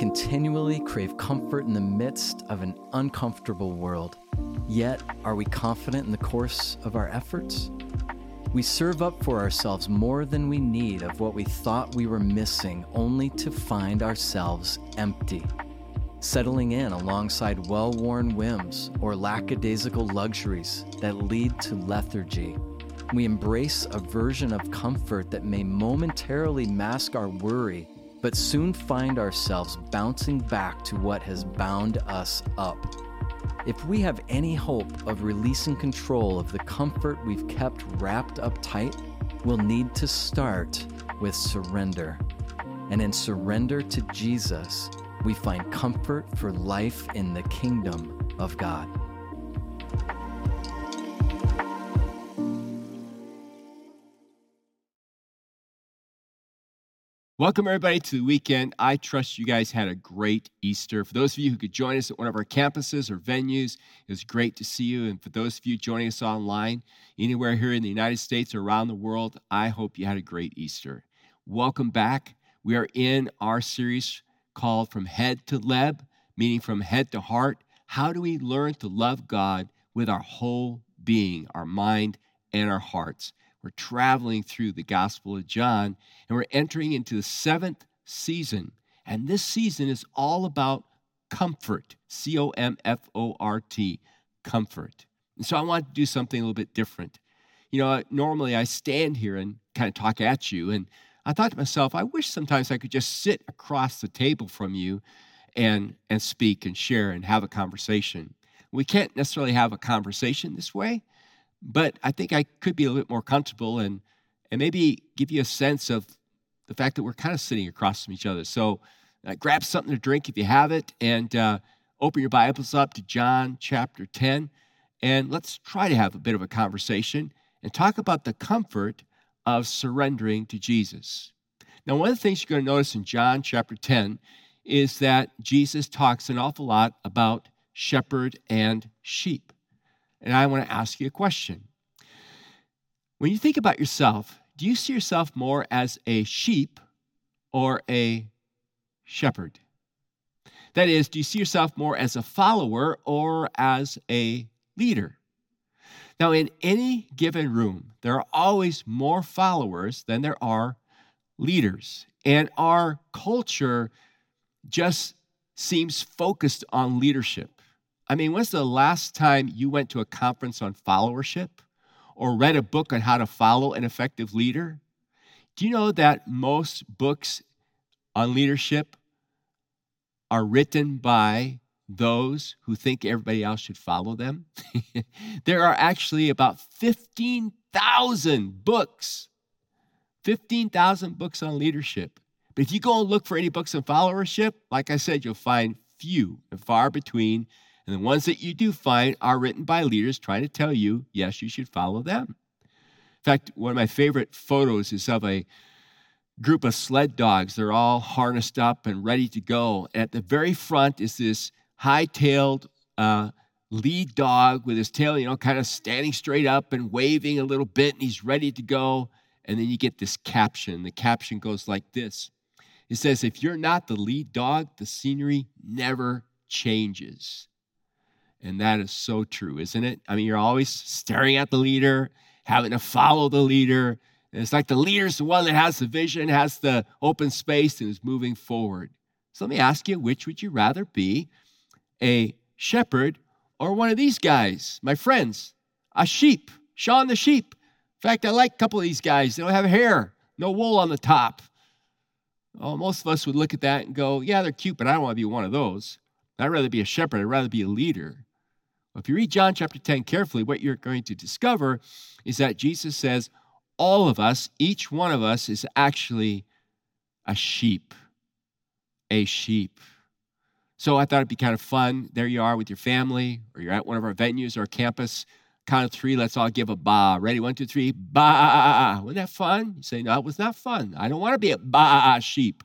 Continually crave comfort in the midst of an uncomfortable world. Yet, are we confident in the course of our efforts? We serve up for ourselves more than we need of what we thought we were missing, only to find ourselves empty. Settling in alongside well worn whims or lackadaisical luxuries that lead to lethargy. We embrace a version of comfort that may momentarily mask our worry, but soon find ourselves bouncing back to what has bound us up. If we have any hope of releasing control of the comfort we've kept wrapped up tight, we'll need to start with surrender. And in surrender to Jesus, we find comfort for life in the kingdom of God. Welcome, everybody, to the weekend. I trust you guys had a great Easter. For those of you who could join us at one of our campuses or venues, it was great to see you. And for those of you joining us online, anywhere here in the United States or around the world, I hope you had a great Easter. Welcome back. We are in our series called From Head to Leb, meaning from head to heart. How do we learn to love God with our whole being, our mind, and our hearts? We're traveling through the Gospel of John, and we're entering into the seventh season. And this season is all about comfort C O M F O R T, comfort. And so I want to do something a little bit different. You know, normally I stand here and kind of talk at you, and I thought to myself, I wish sometimes I could just sit across the table from you and, and speak and share and have a conversation. We can't necessarily have a conversation this way, but I think I could be a little bit more comfortable and and maybe give you a sense of the fact that we're kind of sitting across from each other. So uh, grab something to drink if you have it, and uh, open your Bibles up to John chapter 10, and let's try to have a bit of a conversation and talk about the comfort of surrendering to Jesus. Now, one of the things you're going to notice in John chapter 10 is that Jesus talks an awful lot about shepherd and sheep. And I want to ask you a question. When you think about yourself, do you see yourself more as a sheep or a shepherd? That is, do you see yourself more as a follower or as a leader? Now, in any given room, there are always more followers than there are leaders. And our culture just seems focused on leadership. I mean, when's the last time you went to a conference on followership or read a book on how to follow an effective leader? Do you know that most books on leadership are written by those who think everybody else should follow them? there are actually about 15,000 books, 15,000 books on leadership. But if you go and look for any books on followership, like I said, you'll find few and far between and the ones that you do find are written by leaders trying to tell you, yes, you should follow them. In fact, one of my favorite photos is of a group of sled dogs. They're all harnessed up and ready to go. At the very front is this high tailed uh, lead dog with his tail, you know, kind of standing straight up and waving a little bit, and he's ready to go. And then you get this caption. The caption goes like this It says, If you're not the lead dog, the scenery never changes. And that is so true, isn't it? I mean, you're always staring at the leader, having to follow the leader. And it's like the leader's the one that has the vision, has the open space, and is moving forward. So let me ask you, which would you rather be? A shepherd or one of these guys, my friends, a sheep, Shaun the sheep. In fact, I like a couple of these guys. They don't have hair, no wool on the top. Oh, most of us would look at that and go, yeah, they're cute, but I don't want to be one of those. I'd rather be a shepherd. I'd rather be a leader. If you read John chapter 10 carefully, what you're going to discover is that Jesus says, all of us, each one of us, is actually a sheep. A sheep. So I thought it'd be kind of fun. There you are with your family, or you're at one of our venues or campus. Count of three, let's all give a ba. Ready? One, two, three, ba. Wasn't that fun? You say, no, it was not fun. I don't want to be a ba sheep.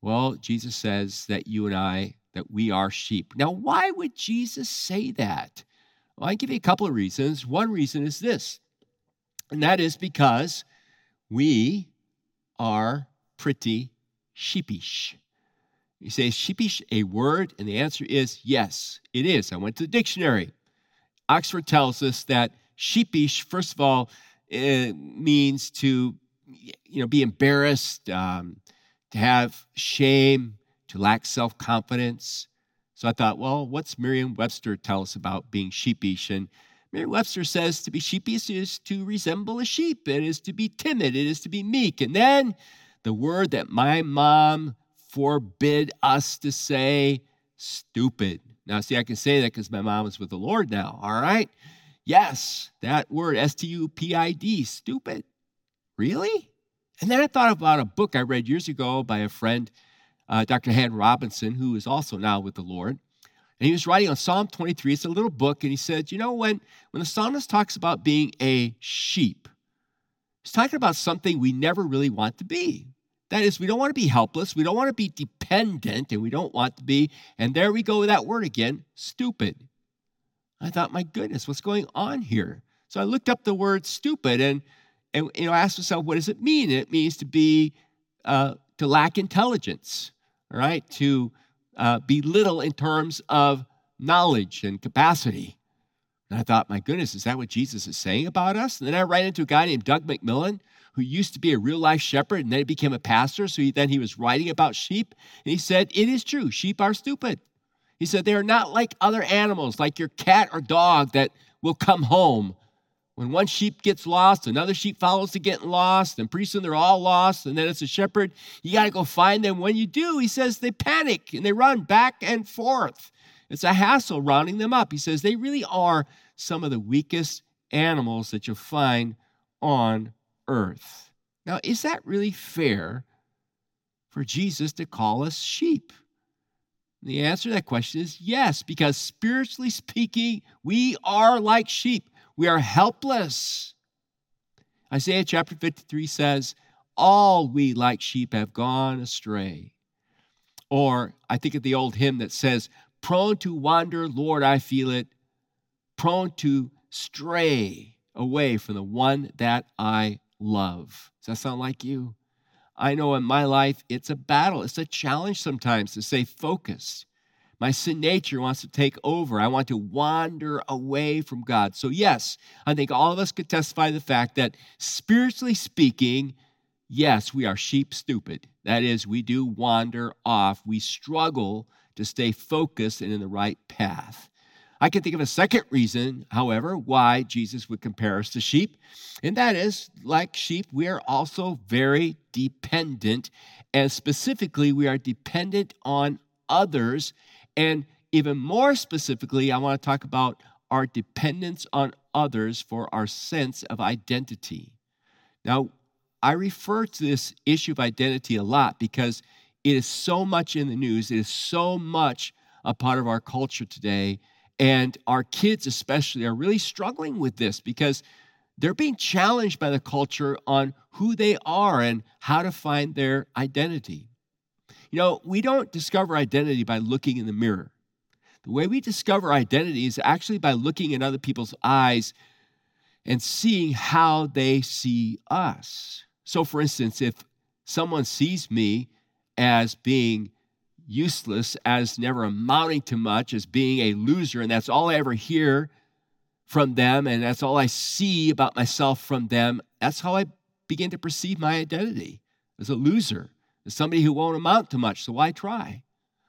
Well, Jesus says that you and I that we are sheep. Now, why would Jesus say that? Well, I give you a couple of reasons. One reason is this, and that is because we are pretty sheepish. You say, is sheepish a word? And the answer is yes, it is. I went to the dictionary. Oxford tells us that sheepish, first of all, means to you know be embarrassed, um, to have shame, to lack self confidence. So I thought, well, what's Merriam Webster tell us about being sheepish? And Merriam Webster says to be sheepish is to resemble a sheep, it is to be timid, it is to be meek. And then the word that my mom forbid us to say stupid. Now, see, I can say that because my mom is with the Lord now, all right? Yes, that word, S T U P I D, stupid. Really? And then I thought about a book I read years ago by a friend, uh, Dr. Haddon Robinson, who is also now with the Lord. And he was writing on Psalm 23. It's a little book, and he said, You know, when, when the psalmist talks about being a sheep, he's talking about something we never really want to be. That is, we don't want to be helpless, we don't want to be dependent, and we don't want to be, and there we go with that word again, stupid. I thought, my goodness, what's going on here? So I looked up the word stupid and and you know, asked myself, what does it mean? It means to be uh, to lack intelligence, right? To uh, be little in terms of knowledge and capacity. And I thought, my goodness, is that what Jesus is saying about us? And then I ran into a guy named Doug McMillan, who used to be a real life shepherd and then he became a pastor. So he, then he was writing about sheep. And he said, It is true, sheep are stupid. He said, They are not like other animals, like your cat or dog that will come home. When one sheep gets lost, another sheep follows to getting lost, and pretty soon they're all lost. And then it's a shepherd, you got to go find them. When you do, he says they panic and they run back and forth. It's a hassle rounding them up. He says they really are some of the weakest animals that you'll find on earth. Now, is that really fair for Jesus to call us sheep? The answer to that question is yes, because spiritually speaking, we are like sheep. We are helpless. Isaiah chapter 53 says, All we like sheep have gone astray. Or I think of the old hymn that says, Prone to wander, Lord, I feel it, prone to stray away from the one that I love. Does that sound like you? I know in my life it's a battle, it's a challenge sometimes to stay focused. My sin nature wants to take over. I want to wander away from God. So, yes, I think all of us could testify the fact that spiritually speaking, yes, we are sheep stupid. That is, we do wander off. We struggle to stay focused and in the right path. I can think of a second reason, however, why Jesus would compare us to sheep, and that is like sheep, we are also very dependent, and specifically, we are dependent on others. And even more specifically, I want to talk about our dependence on others for our sense of identity. Now, I refer to this issue of identity a lot because it is so much in the news, it is so much a part of our culture today and our kids, especially, are really struggling with this because they're being challenged by the culture on who they are and how to find their identity. You know, we don't discover identity by looking in the mirror. The way we discover identity is actually by looking in other people's eyes and seeing how they see us. So, for instance, if someone sees me as being useless, as never amounting to much, as being a loser, and that's all I ever hear from them, and that's all I see about myself from them. That's how I begin to perceive my identity as a loser, somebody who won't amount to much, so why try?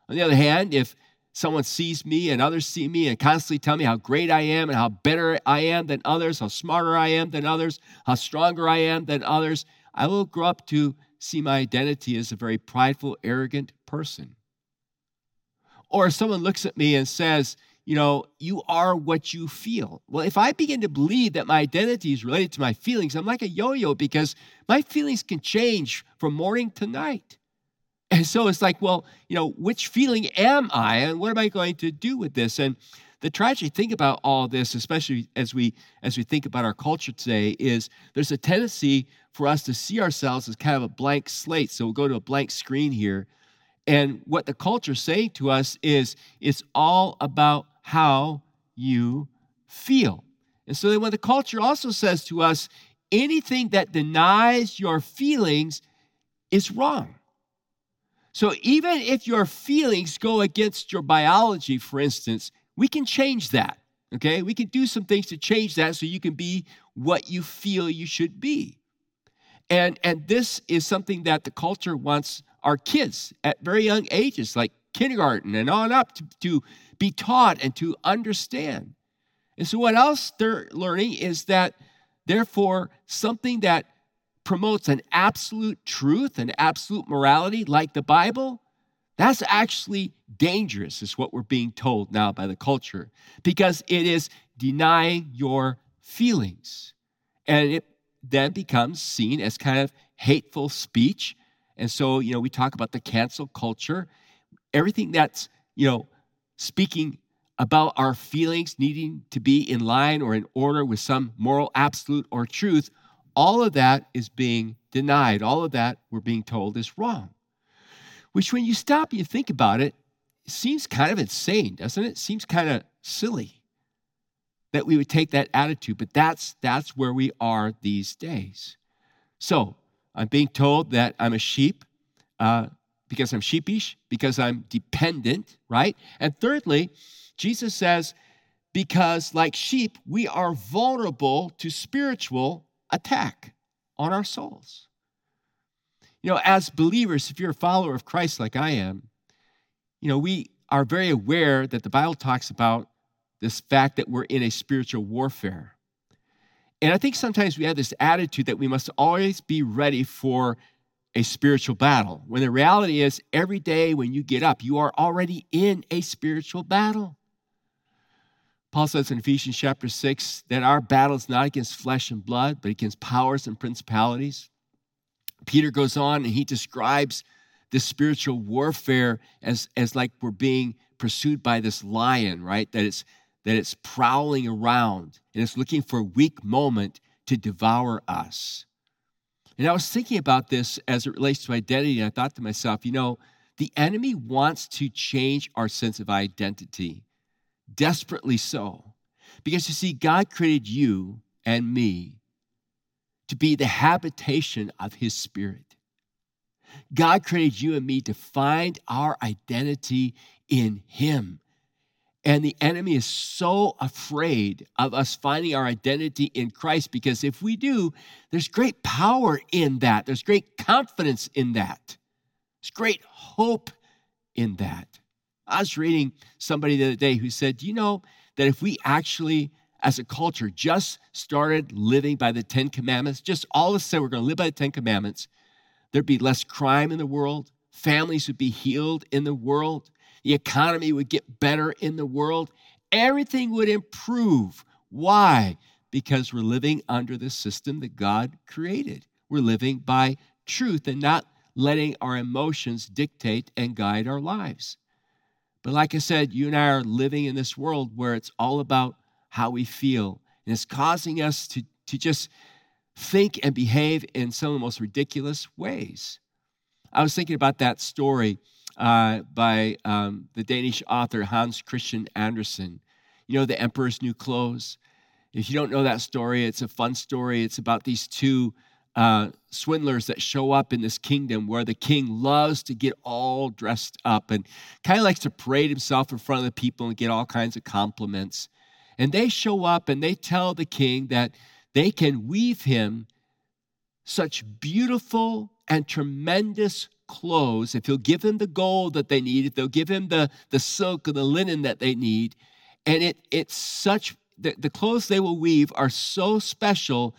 On the other hand, if someone sees me and others see me and constantly tell me how great I am and how better I am than others, how smarter I am than others, how stronger I am than others, I will grow up to see my identity as a very prideful, arrogant person. Or if someone looks at me and says, you know, you are what you feel. Well, if I begin to believe that my identity is related to my feelings, I'm like a yo yo because my feelings can change from morning to night. And so it's like, well, you know, which feeling am I and what am I going to do with this? And the tragic thing about all this, especially as we as we think about our culture today, is there's a tendency for us to see ourselves as kind of a blank slate. So we'll go to a blank screen here and what the culture is saying to us is it's all about how you feel. And so then when the culture also says to us, anything that denies your feelings is wrong. So even if your feelings go against your biology, for instance, we can change that. Okay? We can do some things to change that so you can be what you feel you should be. And, and this is something that the culture wants our kids at very young ages, like kindergarten and on up, to, to be taught and to understand. And so, what else they're learning is that, therefore, something that promotes an absolute truth and absolute morality, like the Bible, that's actually dangerous, is what we're being told now by the culture, because it is denying your feelings. And it then becomes seen as kind of hateful speech. And so, you know, we talk about the cancel culture. Everything that's, you know, speaking about our feelings needing to be in line or in order with some moral absolute or truth, all of that is being denied. All of that we're being told is wrong. Which, when you stop and you think about it, seems kind of insane, doesn't it seems kind of silly that we would take that attitude, but that's that's where we are these days. So I'm being told that I'm a sheep uh, because I'm sheepish, because I'm dependent, right? And thirdly, Jesus says, because like sheep, we are vulnerable to spiritual attack on our souls. You know, as believers, if you're a follower of Christ like I am, you know, we are very aware that the Bible talks about this fact that we're in a spiritual warfare. And I think sometimes we have this attitude that we must always be ready for a spiritual battle, when the reality is every day when you get up, you are already in a spiritual battle. Paul says in Ephesians chapter 6 that our battle is not against flesh and blood, but against powers and principalities. Peter goes on and he describes this spiritual warfare as, as like we're being pursued by this lion, right? That it's that it's prowling around and it's looking for a weak moment to devour us. And I was thinking about this as it relates to identity, and I thought to myself, you know, the enemy wants to change our sense of identity desperately so. Because you see, God created you and me to be the habitation of His Spirit. God created you and me to find our identity in Him. And the enemy is so afraid of us finding our identity in Christ because if we do, there's great power in that. There's great confidence in that. There's great hope in that. I was reading somebody the other day who said, Do you know that if we actually, as a culture, just started living by the Ten Commandments, just all of a sudden we're going to live by the Ten Commandments, there'd be less crime in the world, families would be healed in the world, the economy would get better in the world, everything would improve. Why? Because we're living under the system that God created. We're living by truth and not letting our emotions dictate and guide our lives. But like I said, you and I are living in this world where it's all about how we feel. And it's causing us to, to just think and behave in some of the most ridiculous ways. I was thinking about that story uh, by um, the Danish author Hans Christian Andersen. You know, The Emperor's New Clothes. If you don't know that story, it's a fun story. It's about these two uh, swindlers that show up in this kingdom where the king loves to get all dressed up and kind of likes to parade himself in front of the people and get all kinds of compliments. And they show up and they tell the king that they can weave him such beautiful and tremendous clothes if he'll give him the gold that they need, if they'll give him the, the silk and the linen that they need. And it, it's such, the, the clothes they will weave are so special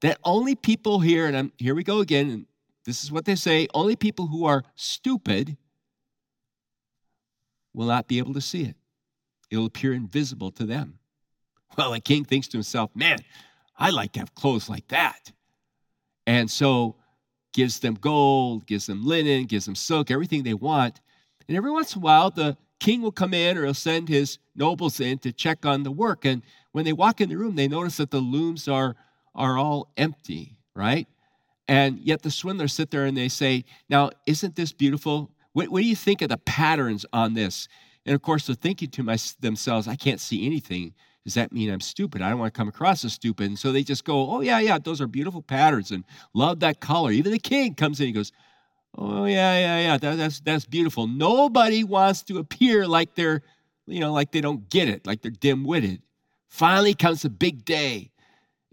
that only people here, and I'm, here we go again, and this is what they say only people who are stupid will not be able to see it. It'll appear invisible to them. Well, the king thinks to himself, man, I like to have clothes like that. And so gives them gold, gives them linen, gives them silk, everything they want. And every once in a while, the king will come in or he'll send his nobles in to check on the work. And when they walk in the room, they notice that the looms are are all empty, right? And yet the swindlers sit there and they say, Now, isn't this beautiful? What, what do you think of the patterns on this? And of course, they're thinking to my, themselves, I can't see anything. Does that mean I'm stupid? I don't want to come across as stupid. And so they just go, Oh, yeah, yeah, those are beautiful patterns and love that color. Even the king comes in and goes, Oh, yeah, yeah, yeah. That, that's, that's beautiful. Nobody wants to appear like they're, you know, like they don't get it, like they're dim witted. Finally comes the big day.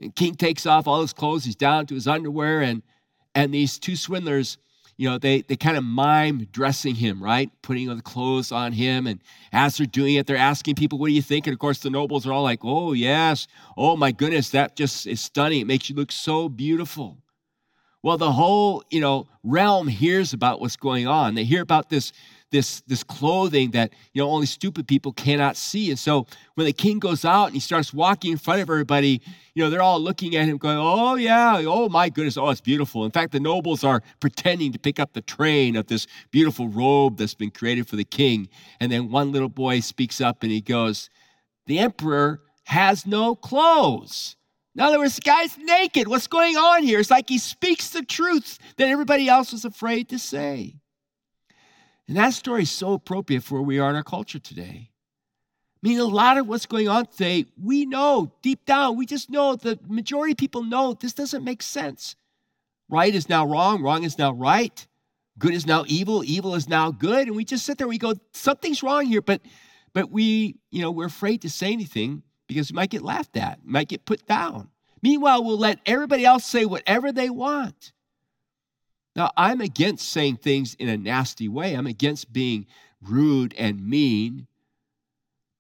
And King takes off all his clothes. He's down to his underwear. And, and these two swindlers, you know, they, they kind of mime dressing him, right? Putting the clothes on him. And as they're doing it, they're asking people, what do you think? And of course, the nobles are all like, oh, yes. Oh, my goodness, that just is stunning. It makes you look so beautiful. Well, the whole, you know, realm hears about what's going on. They hear about this, this, this clothing that, you know, only stupid people cannot see. And so when the king goes out and he starts walking in front of everybody, you know, they're all looking at him going, oh, yeah, oh, my goodness, oh, it's beautiful. In fact, the nobles are pretending to pick up the train of this beautiful robe that's been created for the king. And then one little boy speaks up and he goes, the emperor has no clothes. In other words, the guy's naked. What's going on here? It's like he speaks the truth that everybody else was afraid to say. And that story is so appropriate for where we are in our culture today. I mean, a lot of what's going on today, we know deep down, we just know the majority of people know this doesn't make sense. Right is now wrong, wrong is now right, good is now evil, evil is now good. And we just sit there, and we go, something's wrong here, but but we, you know, we're afraid to say anything because we might get laughed at, might get put down. Meanwhile, we'll let everybody else say whatever they want. Now, I'm against saying things in a nasty way. I'm against being rude and mean.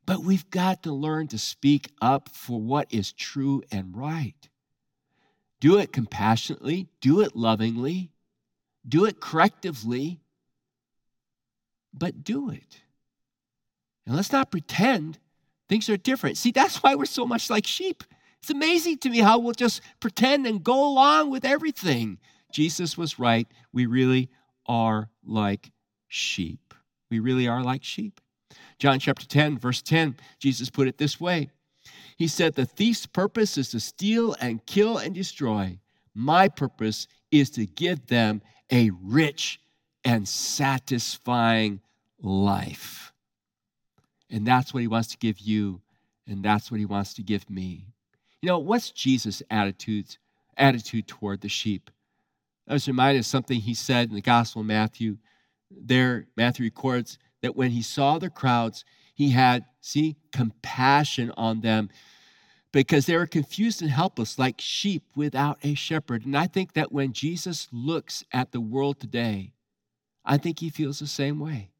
But we've got to learn to speak up for what is true and right. Do it compassionately, do it lovingly, do it correctively, but do it. And let's not pretend Things are different. See, that's why we're so much like sheep. It's amazing to me how we'll just pretend and go along with everything. Jesus was right. We really are like sheep. We really are like sheep. John chapter 10, verse 10, Jesus put it this way He said, The thief's purpose is to steal and kill and destroy. My purpose is to give them a rich and satisfying life. And that's what he wants to give you, and that's what he wants to give me. You know, what's Jesus' attitude, attitude toward the sheep? I was reminded of something he said in the Gospel of Matthew. There, Matthew records that when he saw the crowds, he had, see, compassion on them because they were confused and helpless like sheep without a shepherd. And I think that when Jesus looks at the world today, I think he feels the same way.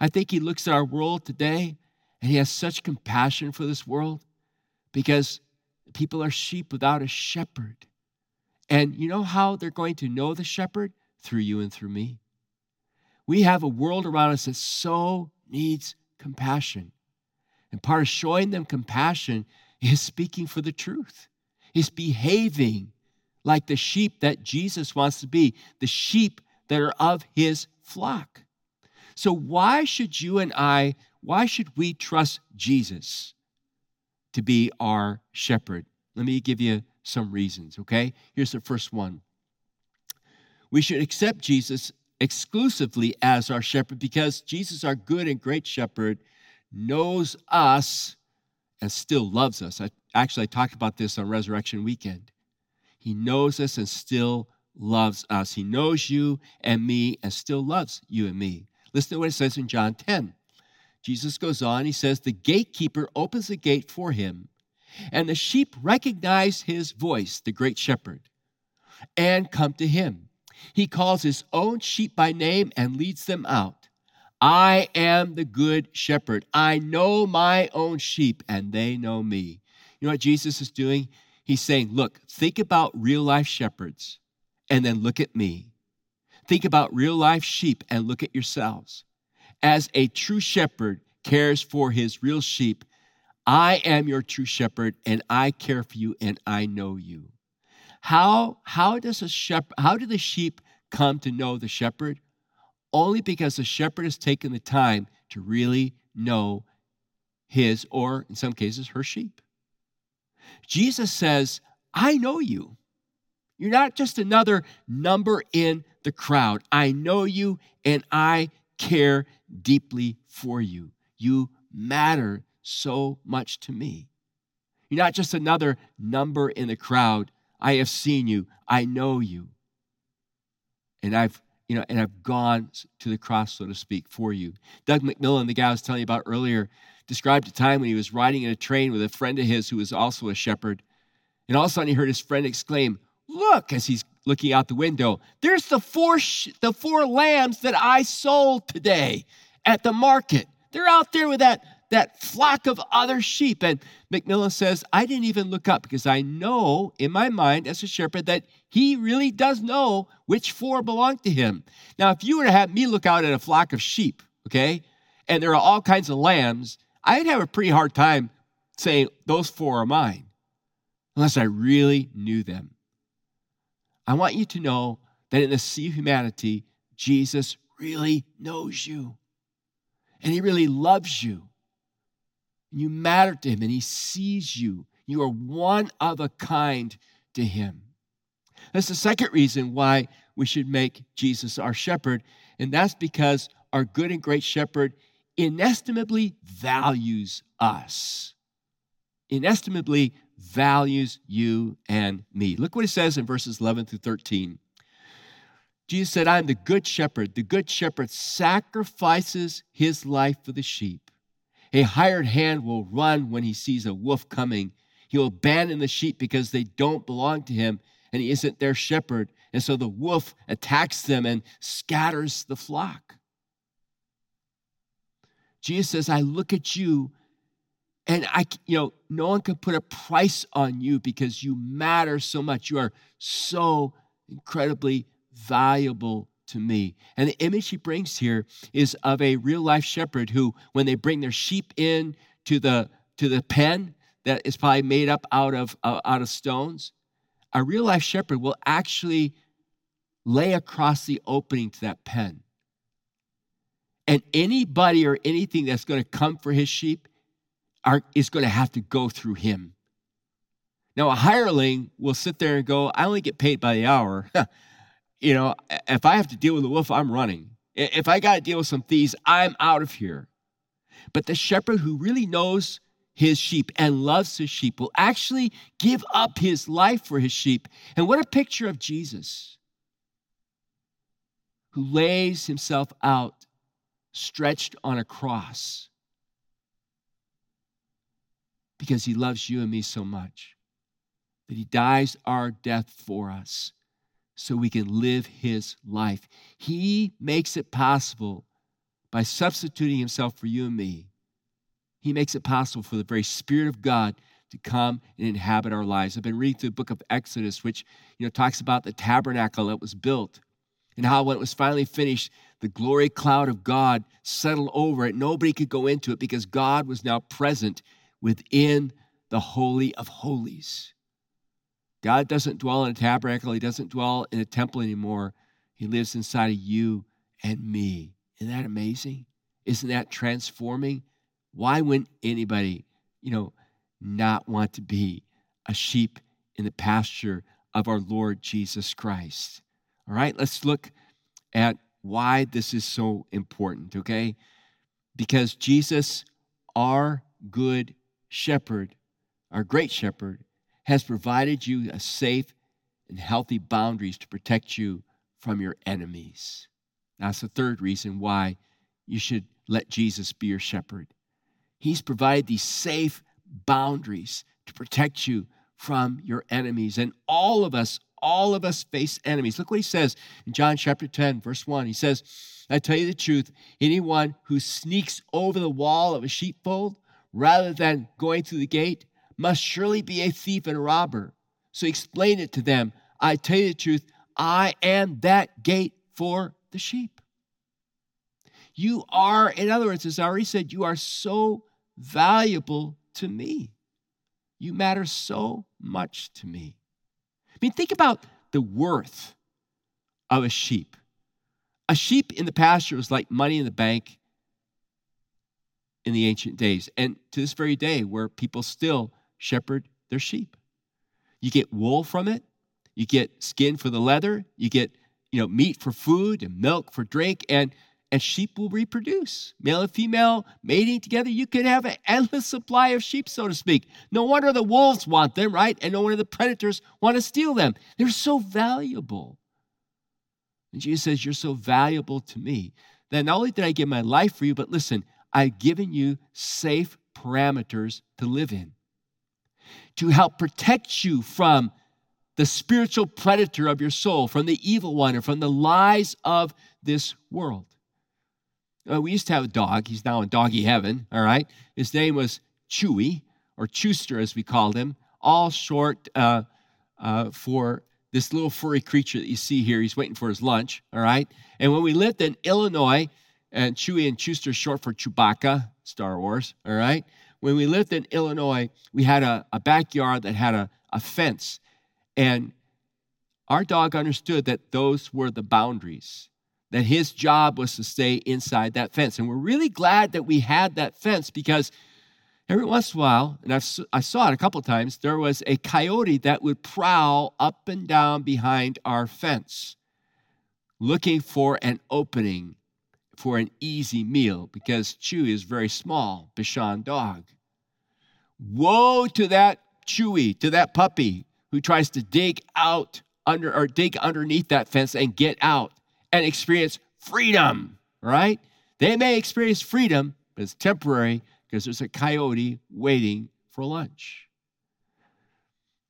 I think he looks at our world today and he has such compassion for this world because people are sheep without a shepherd. And you know how they're going to know the shepherd? Through you and through me. We have a world around us that so needs compassion. And part of showing them compassion is speaking for the truth, is behaving like the sheep that Jesus wants to be, the sheep that are of his flock. So, why should you and I, why should we trust Jesus to be our shepherd? Let me give you some reasons, okay? Here's the first one. We should accept Jesus exclusively as our shepherd because Jesus, our good and great shepherd, knows us and still loves us. I, actually, I talked about this on Resurrection Weekend. He knows us and still loves us. He knows you and me and still loves you and me. Listen to what it says in John 10. Jesus goes on, he says, The gatekeeper opens the gate for him, and the sheep recognize his voice, the great shepherd, and come to him. He calls his own sheep by name and leads them out. I am the good shepherd. I know my own sheep, and they know me. You know what Jesus is doing? He's saying, Look, think about real life shepherds, and then look at me. Think about real life sheep and look at yourselves. As a true shepherd cares for his real sheep, I am your true shepherd and I care for you and I know you. How, how does a shepherd, how do the sheep come to know the shepherd? Only because the shepherd has taken the time to really know his, or in some cases, her sheep. Jesus says, I know you. You're not just another number in the crowd. I know you and I care deeply for you. You matter so much to me. You're not just another number in the crowd. I have seen you. I know you. And I've you know, and I've gone to the cross, so to speak, for you. Doug McMillan, the guy I was telling you about earlier, described a time when he was riding in a train with a friend of his who was also a shepherd. And all of a sudden he heard his friend exclaim, Look, as he's looking out the window, there's the four, sh- the four lambs that I sold today at the market. They're out there with that that flock of other sheep. And McMillan says, I didn't even look up because I know in my mind as a shepherd that he really does know which four belong to him. Now, if you were to have me look out at a flock of sheep, okay, and there are all kinds of lambs, I'd have a pretty hard time saying those four are mine unless I really knew them. I want you to know that in the sea of humanity, Jesus really knows you and he really loves you. You matter to him and he sees you. You are one of a kind to him. That's the second reason why we should make Jesus our shepherd, and that's because our good and great shepherd inestimably values us. Inestimably values you and me. Look what it says in verses 11 through 13. Jesus said, I am the good shepherd. The good shepherd sacrifices his life for the sheep. A hired hand will run when he sees a wolf coming. He will abandon the sheep because they don't belong to him and he isn't their shepherd. And so the wolf attacks them and scatters the flock. Jesus says, I look at you and I, you know, no one can put a price on you because you matter so much. You are so incredibly valuable to me. And the image he brings here is of a real life shepherd who, when they bring their sheep in to the to the pen that is probably made up out of uh, out of stones, a real life shepherd will actually lay across the opening to that pen. And anybody or anything that's going to come for his sheep are, is going to have to go through him. Now, a hireling will sit there and go, I only get paid by the hour. you know, if I have to deal with a wolf, I'm running. If I got to deal with some thieves, I'm out of here. But the shepherd who really knows his sheep and loves his sheep will actually give up his life for his sheep. And what a picture of Jesus who lays himself out stretched on a cross because he loves you and me so much that he dies our death for us so we can live his life. He makes it possible by substituting himself for you and me. He makes it possible for the very Spirit of God to come and inhabit our lives. I've been reading through the book of Exodus, which you know talks about the tabernacle that was built and how when it was finally finished, the glory cloud of God settled over it. Nobody could go into it because God was now present within the Holy of Holies. God doesn't dwell in a tabernacle, He doesn't dwell in a temple anymore. He lives inside of you and me. Isn't that amazing? Isn't that transforming? Why wouldn't anybody, you know, not want to be a sheep in the pasture of our Lord Jesus Christ? All right, let's look at why this is so important, okay? Because Jesus, our good shepherd, our great shepherd, has provided you a safe and healthy boundaries to protect you from your enemies. That's the third reason why you should let Jesus be your shepherd. He's provided these safe boundaries to protect you from your enemies. And all of us, all of us face enemies. Look what he says in John chapter 10, verse 1. He says, I tell you the truth, anyone who sneaks over the wall of a sheepfold rather than going through the gate must surely be a thief and a robber. So explain it to them. I tell you the truth, I am that gate for the sheep. You are, in other words, as I already said, you are so valuable to me. You matter so much to me. I mean, think about the worth of a sheep. A sheep in the pasture was like money in the bank in the ancient days, and to this very day, where people still shepherd their sheep. You get wool from it, you get skin for the leather, you get you know meat for food and milk for drink, and and sheep will reproduce. Male and female mating together, you can have an endless supply of sheep, so to speak. No wonder the wolves want them, right? And no wonder the predators want to steal them. They're so valuable. And Jesus says, You're so valuable to me that not only did I give my life for you, but listen, I've given you safe parameters to live in to help protect you from the spiritual predator of your soul, from the evil one, or from the lies of this world. Uh, we used to have a dog. He's now in doggy heaven, all right? His name was Chewy, or Chewster as we called him, all short uh, uh, for this little furry creature that you see here. He's waiting for his lunch, all right? And when we lived in Illinois, and Chewy and Chewster short for Chewbacca, Star Wars, all right? When we lived in Illinois, we had a, a backyard that had a, a fence. And our dog understood that those were the boundaries, that his job was to stay inside that fence. And we're really glad that we had that fence because every once in a while, and I've, I saw it a couple times, there was a coyote that would prowl up and down behind our fence looking for an opening for an easy meal because Chewy is very small, Bichon dog. Woe to that Chewy, to that puppy who tries to dig out under or dig underneath that fence and get out and experience freedom, right? They may experience freedom, but it's temporary because there's a coyote waiting for lunch.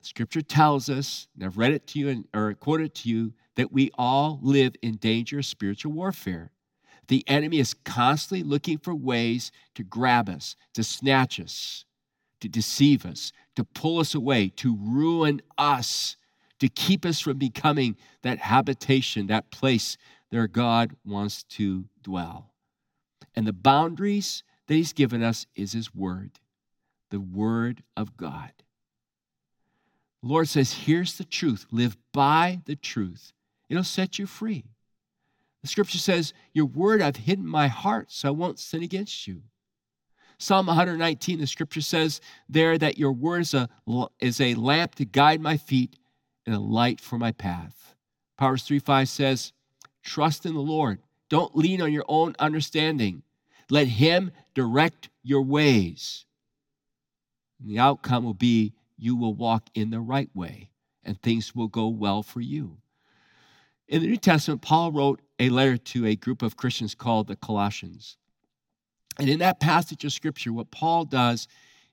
Scripture tells us, and I've read it to you and, or quoted to you, that we all live in dangerous spiritual warfare. The enemy is constantly looking for ways to grab us, to snatch us, to deceive us, to pull us away, to ruin us, to keep us from becoming that habitation, that place where God wants to dwell. And the boundaries that He's given us is His Word, the Word of God. The Lord says, Here's the truth. Live by the truth, it'll set you free. The scripture says, Your word I've hidden my heart so I won't sin against you. Psalm 119, the scripture says there that your word is a, is a lamp to guide my feet and a light for my path. Proverbs 3 5 says, Trust in the Lord. Don't lean on your own understanding. Let Him direct your ways. And the outcome will be you will walk in the right way and things will go well for you. In the New Testament, Paul wrote a letter to a group of Christians called the Colossians. And in that passage of scripture, what Paul does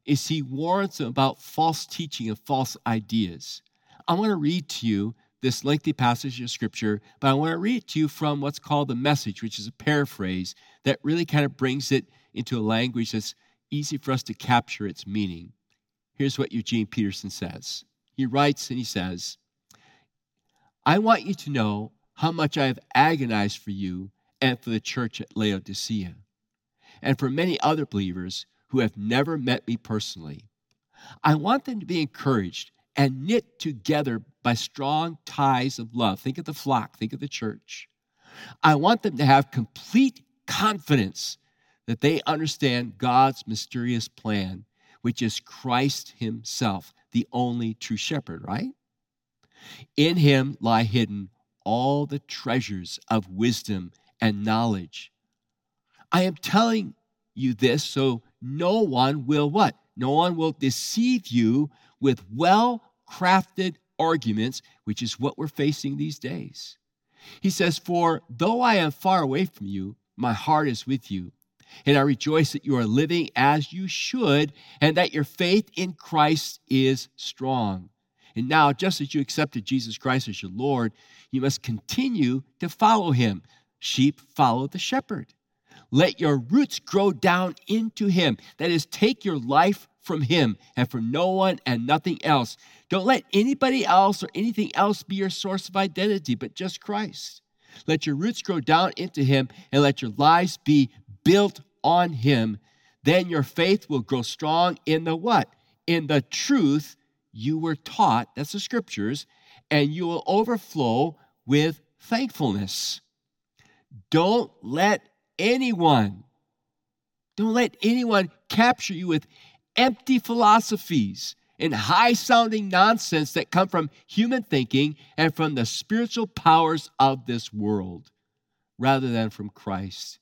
is he warns them about false teaching and false ideas. I want to read to you this lengthy passage of scripture, but I want to read to you from what's called the message, which is a paraphrase that really kind of brings it into a language that's easy for us to capture its meaning. Here's what Eugene Peterson says. He writes and he says, I want you to know how much I have agonized for you and for the church at Laodicea and for many other believers who have never met me personally. I want them to be encouraged and knit together by strong ties of love. Think of the flock, think of the church. I want them to have complete confidence that they understand God's mysterious plan, which is Christ Himself, the only true shepherd, right? In Him lie hidden all the treasures of wisdom and knowledge. I am telling you this so no one will what? No one will deceive you with well crafted arguments, which is what we're facing these days. He says, For though I am far away from you, my heart is with you. And I rejoice that you are living as you should, and that your faith in Christ is strong. And now, just as you accepted Jesus Christ as your Lord, you must continue to follow him. Sheep follow the shepherd. Let your roots grow down into Him. That is, take your life from Him and from no one and nothing else. Don't let anybody else or anything else be your source of identity, but just Christ. Let your roots grow down into Him and let your lives be built on Him. Then your faith will grow strong in the what? In the truth you were taught. That's the scriptures. And you will overflow with thankfulness. Don't let anyone. Don't let anyone capture you with empty philosophies and high sounding nonsense that come from human thinking and from the spiritual powers of this world rather than from Christ.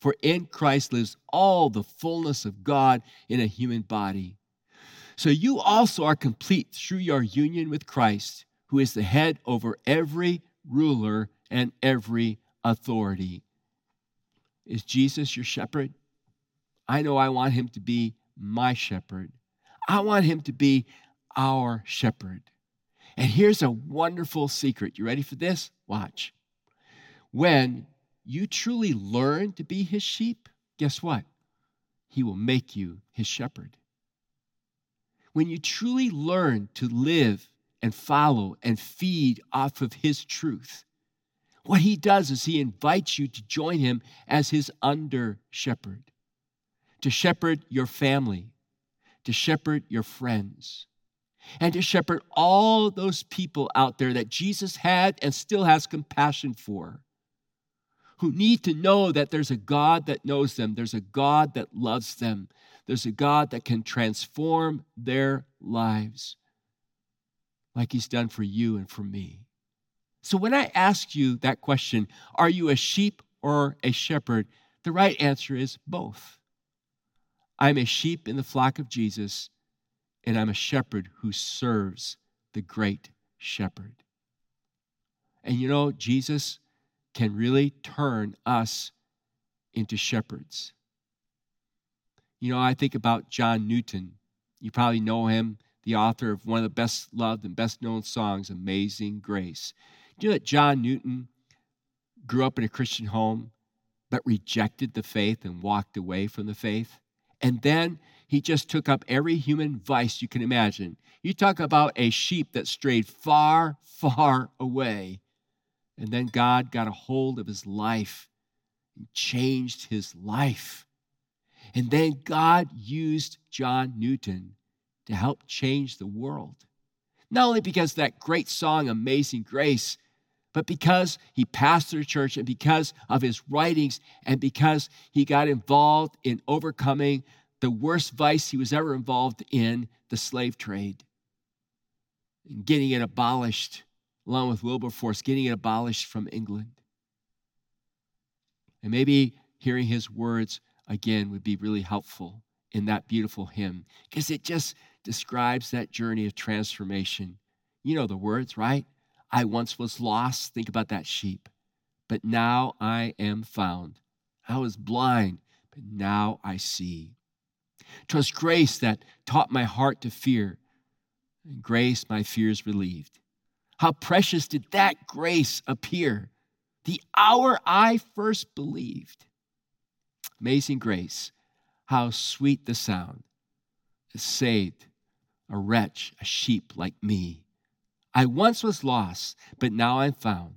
For in Christ lives all the fullness of God in a human body. So you also are complete through your union with Christ, who is the head over every ruler and every authority. Is Jesus your shepherd? I know I want him to be my shepherd. I want him to be our shepherd. And here's a wonderful secret. You ready for this? Watch. When you truly learn to be his sheep, guess what? He will make you his shepherd. When you truly learn to live and follow and feed off of his truth, what he does is he invites you to join him as his under shepherd, to shepherd your family, to shepherd your friends, and to shepherd all those people out there that Jesus had and still has compassion for, who need to know that there's a God that knows them, there's a God that loves them, there's a God that can transform their lives like he's done for you and for me. So when I ask you that question, are you a sheep or a shepherd? The right answer is both. I'm a sheep in the flock of Jesus, and I'm a shepherd who serves the great shepherd. And you know, Jesus can really turn us into shepherds. You know, I think about John Newton. You probably know him, the author of one of the best loved and best known songs, Amazing Grace. Do you know that John Newton grew up in a Christian home, but rejected the faith and walked away from the faith? And then he just took up every human vice you can imagine. You talk about a sheep that strayed far, far away. And then God got a hold of his life and changed his life. And then God used John Newton to help change the world. Not only because that great song, Amazing Grace, but because he pastored a church and because of his writings and because he got involved in overcoming the worst vice he was ever involved in the slave trade and getting it abolished, along with Wilberforce, getting it abolished from England. And maybe hearing his words again would be really helpful in that beautiful hymn because it just describes that journey of transformation. You know the words, right? I once was lost. Think about that sheep. But now I am found. I was blind, but now I see. 'Twas grace that taught my heart to fear, and grace my fears relieved. How precious did that grace appear the hour I first believed. Amazing grace, how sweet the sound saved a wretch, a sheep like me. I once was lost, but now I'm found.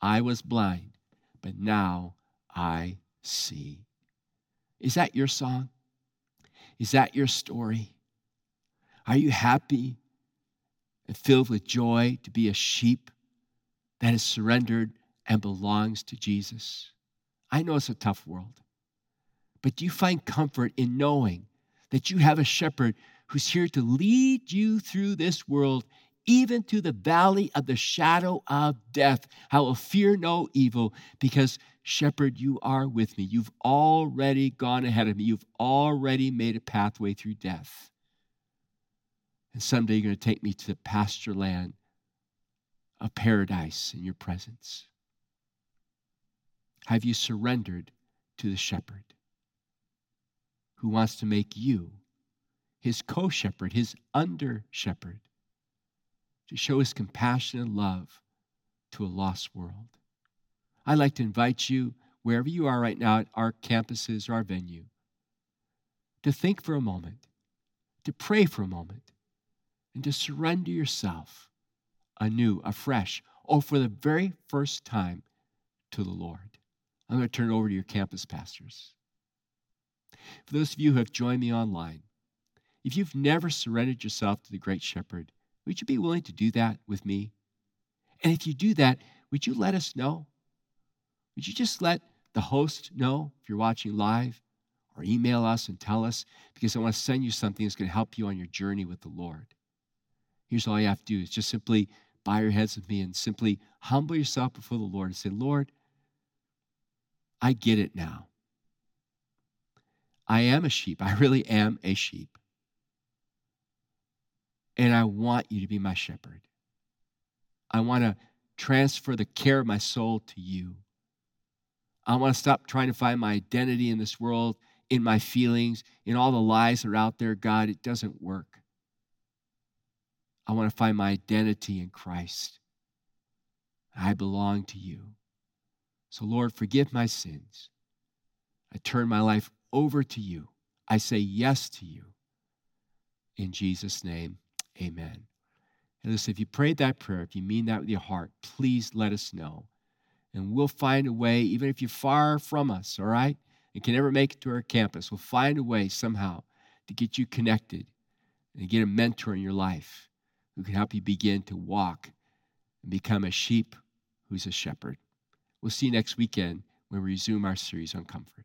I was blind, but now I see. Is that your song? Is that your story? Are you happy and filled with joy to be a sheep that is surrendered and belongs to Jesus? I know it's a tough world, but do you find comfort in knowing that you have a shepherd who's here to lead you through this world even to the valley of the shadow of death. I will fear no evil because, shepherd, you are with me. You've already gone ahead of me. You've already made a pathway through death. And someday you're going to take me to the pasture land of paradise in your presence. Have you surrendered to the shepherd who wants to make you his co shepherd, his under shepherd? to show his compassion and love to a lost world. I'd like to invite you, wherever you are right now at our campuses or our venue, to think for a moment, to pray for a moment, and to surrender yourself anew, afresh, or for the very first time to the Lord. I'm going to turn it over to your campus pastors. For those of you who have joined me online, if you've never surrendered yourself to the Great Shepherd, would you be willing to do that with me? And if you do that, would you let us know? Would you just let the host know if you're watching live or email us and tell us because I want to send you something that's going to help you on your journey with the Lord. Here's all you have to do is just simply bow your heads with me and simply humble yourself before the Lord and say, Lord, I get it now. I am a sheep. I really am a sheep and I want you to be my shepherd. I want to transfer the care of my soul to you. I want to stop trying to find my identity in this world, in my feelings, in all the lies that are out there. God, it doesn't work. I want to find my identity in Christ. I belong to you. So, Lord, forgive my sins. I turn my life over to you. I say yes to you. In Jesus' name, amen. And listen, if you prayed that prayer, if you mean that with your heart, please let us know. And we'll find a way, even if you're far from us, all right, and can never make it to our campus, we'll find a way somehow to get you connected and get a mentor in your life who can help you begin to walk and become a sheep who's a shepherd. We'll see you next weekend when we resume our series on comfort.